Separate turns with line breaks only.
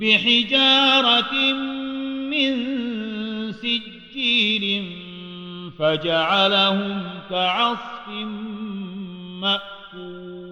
بحجارة من سجيل فجعلهم كعصف مأكول.